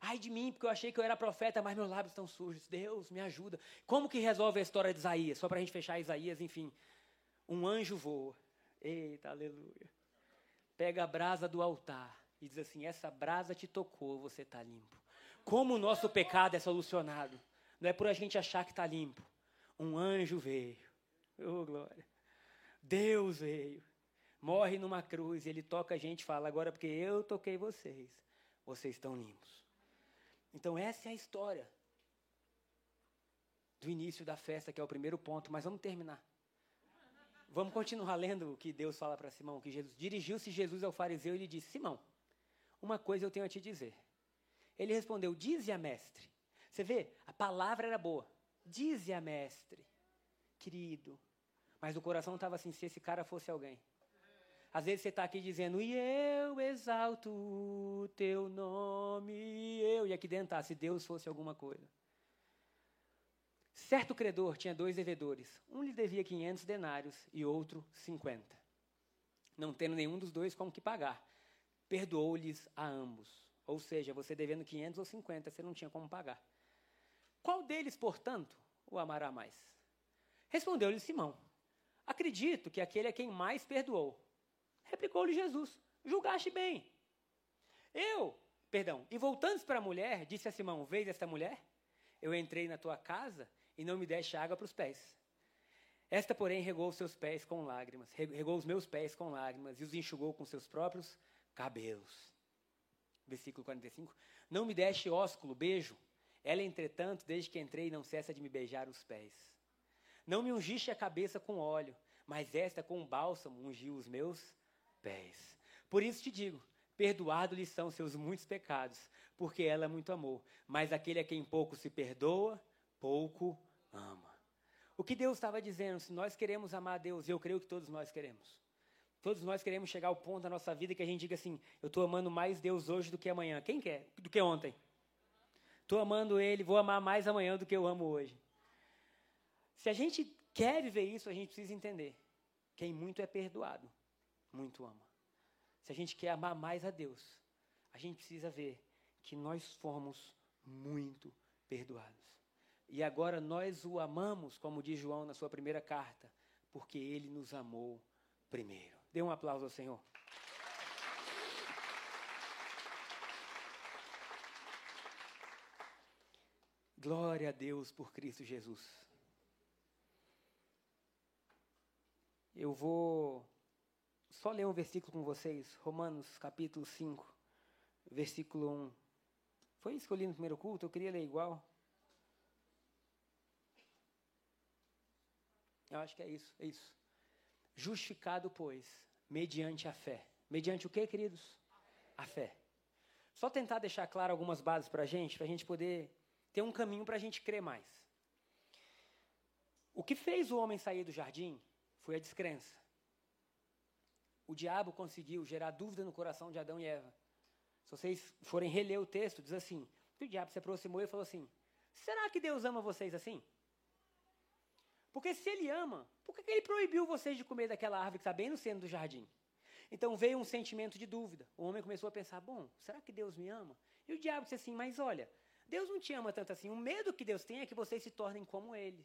Ai de mim, porque eu achei que eu era profeta, mas meus lábios estão sujos. Deus, me ajuda. Como que resolve a história de Isaías? Só para a gente fechar Isaías, enfim. Um anjo voa. Eita, aleluia. Pega a brasa do altar e diz assim: Essa brasa te tocou, você está limpo. Como o nosso pecado é solucionado? Não é por a gente achar que está limpo. Um anjo veio. Oh, glória. Deus veio. Morre numa cruz ele toca a gente e fala: agora porque eu toquei vocês, vocês estão limpos. Então, essa é a história do início da festa, que é o primeiro ponto, mas vamos terminar. Vamos continuar lendo o que Deus fala para Simão, que Jesus dirigiu-se Jesus ao fariseu e lhe disse: Simão, uma coisa eu tenho a te dizer. Ele respondeu: Dize a mestre. Você vê, a palavra era boa. Dize a mestre, querido. Mas o coração estava assim, se esse cara fosse alguém. Às vezes você está aqui dizendo, e eu exalto o teu nome, e eu. E aqui dentro está, se Deus fosse alguma coisa. Certo credor tinha dois devedores. Um lhe devia 500 denários e outro 50. Não tendo nenhum dos dois como que pagar. Perdoou-lhes a ambos. Ou seja, você devendo 500 ou 50, você não tinha como pagar. Qual deles, portanto, o amará mais? Respondeu-lhe Simão: Acredito que aquele é quem mais perdoou. Replicou-lhe Jesus: Julgaste bem. Eu, perdão, e voltando para a mulher, disse a Simão: Vês esta mulher? Eu entrei na tua casa e não me deste água para os pés. Esta, porém, regou os seus pés com lágrimas, regou os meus pés com lágrimas e os enxugou com seus próprios cabelos. Versículo 45. Não me deste ósculo, beijo, ela, entretanto, desde que entrei, não cessa de me beijar os pés. Não me ungiste a cabeça com óleo, mas esta com bálsamo ungiu os meus pés. Por isso te digo: perdoado-lhe são seus muitos pecados, porque ela muito amou. Mas aquele a quem pouco se perdoa, pouco ama. O que Deus estava dizendo, se nós queremos amar a Deus, e eu creio que todos nós queremos. Todos nós queremos chegar ao ponto da nossa vida que a gente diga assim: eu estou amando mais Deus hoje do que amanhã. Quem quer? Do que ontem. Estou amando Ele, vou amar mais amanhã do que eu amo hoje. Se a gente quer viver isso, a gente precisa entender: quem muito é perdoado, muito ama. Se a gente quer amar mais a Deus, a gente precisa ver que nós fomos muito perdoados. E agora nós o amamos, como diz João na sua primeira carta, porque ele nos amou primeiro. Dê um aplauso ao Senhor. Glória a Deus por Cristo Jesus. Eu vou só ler um versículo com vocês, Romanos capítulo 5, versículo 1. Foi isso que eu li no primeiro culto? Eu queria ler igual. Eu acho que é isso, é isso. Justificado, pois, mediante a fé. Mediante o que, queridos? A fé. Só tentar deixar claro algumas bases para a gente, para a gente poder ter um caminho para a gente crer mais. O que fez o homem sair do jardim foi a descrença. O diabo conseguiu gerar dúvida no coração de Adão e Eva. Se vocês forem reler o texto, diz assim: o diabo se aproximou e falou assim: será que Deus ama vocês assim? Porque se ele ama, por que ele proibiu vocês de comer daquela árvore que está bem no centro do jardim? Então veio um sentimento de dúvida. O homem começou a pensar: bom, será que Deus me ama? E o diabo disse assim: mas olha, Deus não te ama tanto assim. O medo que Deus tem é que vocês se tornem como Ele.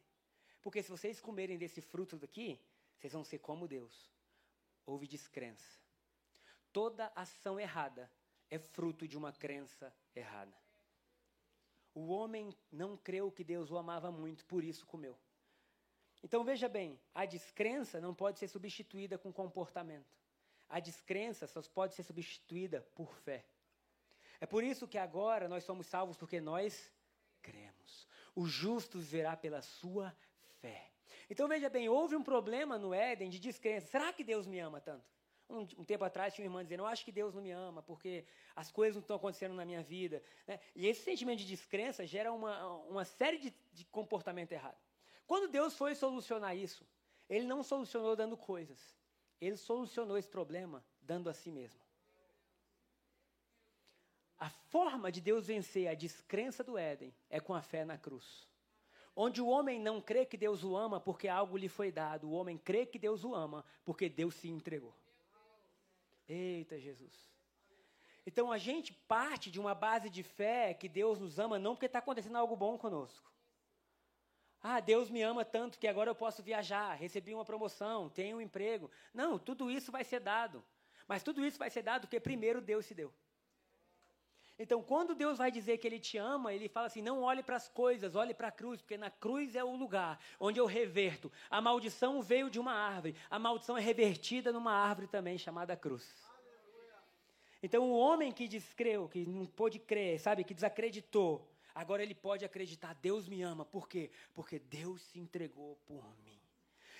Porque se vocês comerem desse fruto daqui, vocês vão ser como Deus. Houve descrença. Toda ação errada é fruto de uma crença errada. O homem não creu que Deus o amava muito, por isso comeu. Então veja bem, a descrença não pode ser substituída com comportamento. A descrença só pode ser substituída por fé. É por isso que agora nós somos salvos porque nós cremos. O justo verá pela sua fé. Então veja bem, houve um problema no Éden de descrença. Será que Deus me ama tanto? Um, um, tempo atrás tinha uma irmã dizendo: Eu acho que Deus não me ama, porque as coisas não estão acontecendo na minha vida. Né? E esse sentimento de descrença gera uma, uma série de, de comportamento errado. Quando Deus foi solucionar isso, Ele não solucionou dando coisas, Ele solucionou esse problema dando a si mesmo. A forma de Deus vencer a descrença do Éden é com a fé na cruz. Onde o homem não crê que Deus o ama porque algo lhe foi dado, o homem crê que Deus o ama porque Deus se entregou. Eita Jesus. Então a gente parte de uma base de fé que Deus nos ama não porque está acontecendo algo bom conosco. Ah, Deus me ama tanto que agora eu posso viajar, recebi uma promoção, tenho um emprego. Não, tudo isso vai ser dado. Mas tudo isso vai ser dado porque primeiro Deus se deu. Então, quando Deus vai dizer que Ele te ama, Ele fala assim: não olhe para as coisas, olhe para a cruz, porque na cruz é o lugar onde eu reverto. A maldição veio de uma árvore, a maldição é revertida numa árvore também chamada cruz. Então, o homem que descreu, que não pôde crer, sabe, que desacreditou, agora ele pode acreditar: Deus me ama. Por quê? Porque Deus se entregou por mim.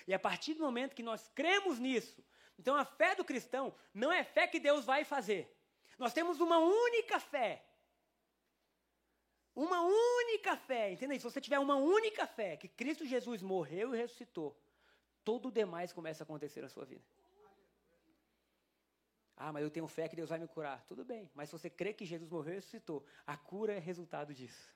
E a partir do momento que nós cremos nisso, então a fé do cristão não é fé que Deus vai fazer. Nós temos uma única fé. Uma única fé, entenda isso? Se você tiver uma única fé, que Cristo Jesus morreu e ressuscitou, todo o demais começa a acontecer na sua vida. Ah, mas eu tenho fé que Deus vai me curar. Tudo bem, mas se você crê que Jesus morreu e ressuscitou, a cura é resultado disso.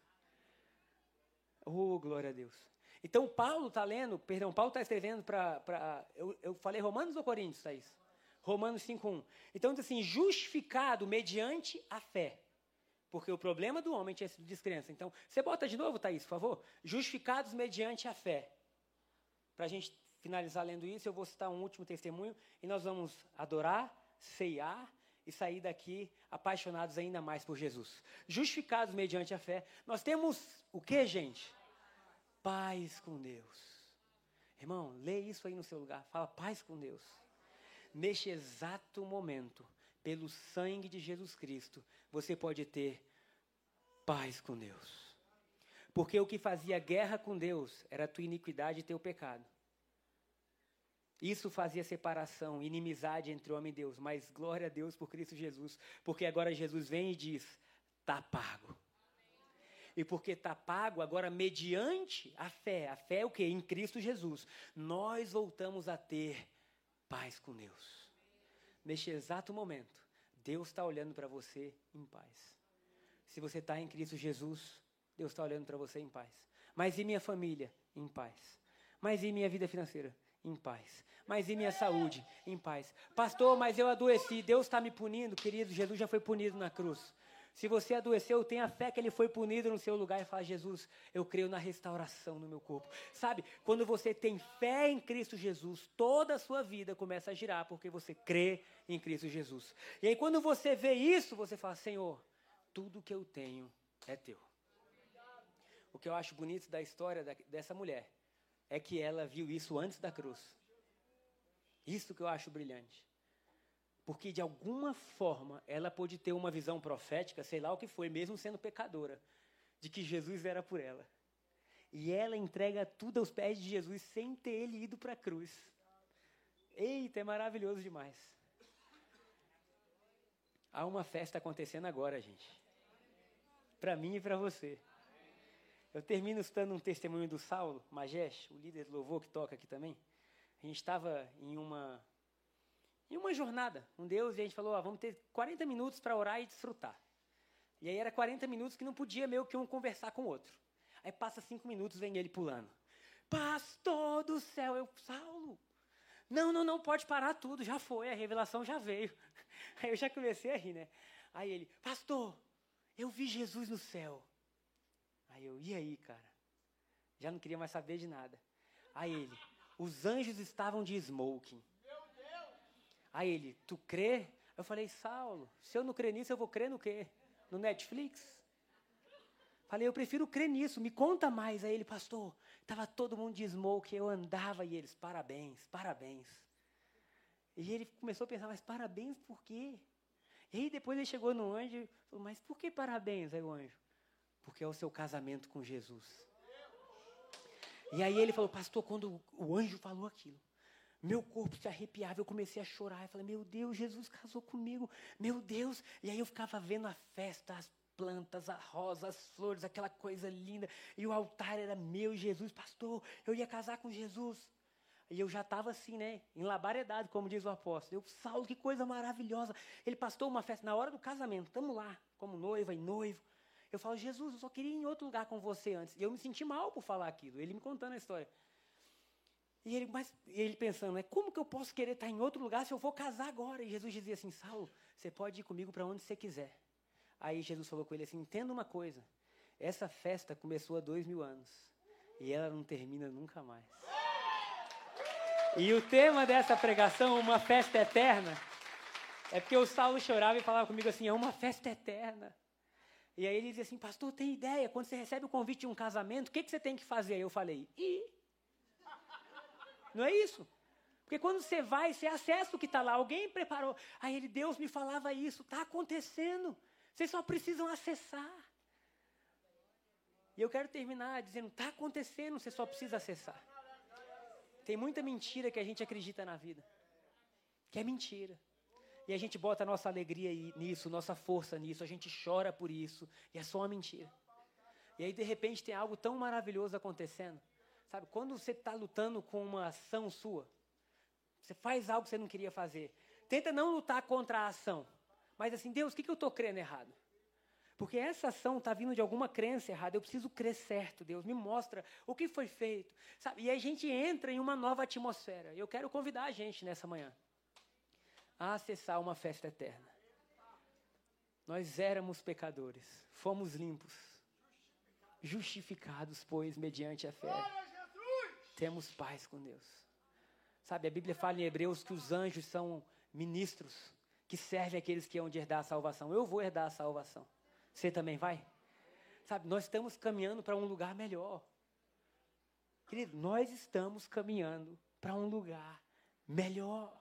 Oh, glória a Deus. Então, Paulo está lendo, perdão, Paulo está escrevendo para. Eu, eu falei Romanos ou Coríntios, Thaís? Romanos 5,1. Então diz assim: justificado mediante a fé. Porque o problema do homem tinha sido descrença. Então, você bota de novo, Thaís, por favor. Justificados mediante a fé. Para a gente finalizar lendo isso, eu vou citar um último testemunho e nós vamos adorar, ceiar e sair daqui apaixonados ainda mais por Jesus. Justificados mediante a fé. Nós temos o que, gente? Paz com Deus. Irmão, lê isso aí no seu lugar. Fala paz com Deus neste exato momento, pelo sangue de Jesus Cristo, você pode ter paz com Deus. Porque o que fazia guerra com Deus era a tua iniquidade e teu pecado. Isso fazia separação, inimizade entre homem e Deus, mas glória a Deus por Cristo Jesus, porque agora Jesus vem e diz: está pago. E porque está pago, agora, mediante a fé, a fé é o que? Em Cristo Jesus, nós voltamos a ter paz com Deus. Neste exato momento, Deus está olhando para você em paz. Se você está em Cristo Jesus, Deus está olhando para você em paz. Mas e minha família? Em paz. Mas e minha vida financeira? Em paz. Mas e minha saúde? Em paz. Pastor, mas eu adoeci. Deus está me punindo, querido. Jesus já foi punido na cruz. Se você adoeceu, tenha fé que ele foi punido no seu lugar e fala: Jesus, eu creio na restauração no meu corpo. Sabe, quando você tem fé em Cristo Jesus, toda a sua vida começa a girar porque você crê em Cristo Jesus. E aí, quando você vê isso, você fala: Senhor, tudo que eu tenho é teu. O que eu acho bonito da história dessa mulher é que ela viu isso antes da cruz. Isso que eu acho brilhante. Porque de alguma forma ela pôde ter uma visão profética, sei lá o que foi, mesmo sendo pecadora, de que Jesus era por ela. E ela entrega tudo aos pés de Jesus sem ter ele ido para a cruz. Eita, é maravilhoso demais. Há uma festa acontecendo agora, gente. Para mim e para você. Eu termino citando um testemunho do Saulo Majesh, o líder do louvor que toca aqui também. A gente estava em uma em uma jornada um Deus e a gente falou, vamos ter 40 minutos para orar e desfrutar. E aí era 40 minutos que não podia meio que um conversar com o outro. Aí passa cinco minutos, vem ele pulando. Pastor do céu, eu, Saulo, não, não, não, pode parar tudo, já foi, a revelação já veio. Aí eu já comecei a rir, né? Aí ele, pastor, eu vi Jesus no céu. Aí eu, e aí, cara? Já não queria mais saber de nada. Aí ele, os anjos estavam de smoking. Aí ele, tu crê? Eu falei, Saulo, se eu não crer nisso, eu vou crer no quê? No Netflix? Falei, eu prefiro crer nisso, me conta mais. Aí ele, pastor, estava todo mundo de smoke, eu andava e eles, parabéns, parabéns. E ele começou a pensar, mas parabéns por quê? E aí depois ele chegou no anjo e falou, mas por que parabéns? Aí o anjo, porque é o seu casamento com Jesus. E aí ele falou, pastor, quando o anjo falou aquilo, meu corpo se arrepiava, eu comecei a chorar. Eu falei, meu Deus, Jesus casou comigo, meu Deus. E aí eu ficava vendo a festa, as plantas, a rosa, as flores, aquela coisa linda. E o altar era meu, Jesus, pastor, eu ia casar com Jesus. E eu já estava assim, né, em labaredade, como diz o apóstolo. Eu, Saulo, que coisa maravilhosa. Ele pastou uma festa na hora do casamento, estamos lá, como noiva e noivo. Eu falo, Jesus, eu só queria ir em outro lugar com você antes. E eu me senti mal por falar aquilo, ele me contando a história. E ele, mas, ele pensando, né, como que eu posso querer estar em outro lugar se eu for casar agora? E Jesus dizia assim, Saulo, você pode ir comigo para onde você quiser. Aí Jesus falou com ele assim, entenda uma coisa, essa festa começou há dois mil anos e ela não termina nunca mais. E o tema dessa pregação, uma festa eterna, é porque o Saulo chorava e falava comigo assim, é uma festa eterna. E aí ele dizia assim, pastor, tem ideia, quando você recebe o convite de um casamento, o que, que você tem que fazer? Aí eu falei, ir. Não é isso? Porque quando você vai, você acessa o que está lá. Alguém preparou. Aí ele, Deus me falava isso. Está acontecendo. Vocês só precisam acessar. E eu quero terminar dizendo: está acontecendo, você só precisa acessar. Tem muita mentira que a gente acredita na vida. Que é mentira. E a gente bota a nossa alegria nisso, nossa força nisso, a gente chora por isso, e é só uma mentira. E aí, de repente, tem algo tão maravilhoso acontecendo. Sabe, quando você está lutando com uma ação sua, você faz algo que você não queria fazer. Tenta não lutar contra a ação. Mas assim, Deus, o que, que eu estou crendo errado? Porque essa ação está vindo de alguma crença errada. Eu preciso crer certo, Deus. Me mostra o que foi feito. Sabe? E a gente entra em uma nova atmosfera. Eu quero convidar a gente nessa manhã a acessar uma festa eterna. Nós éramos pecadores, fomos limpos, justificados, pois, mediante a fé temos paz com Deus. Sabe, a Bíblia fala em Hebreus que os anjos são ministros que servem aqueles que hão de herdar a salvação. Eu vou herdar a salvação. Você também vai? Sabe, nós estamos caminhando para um lugar melhor. Querido, nós estamos caminhando para um lugar melhor.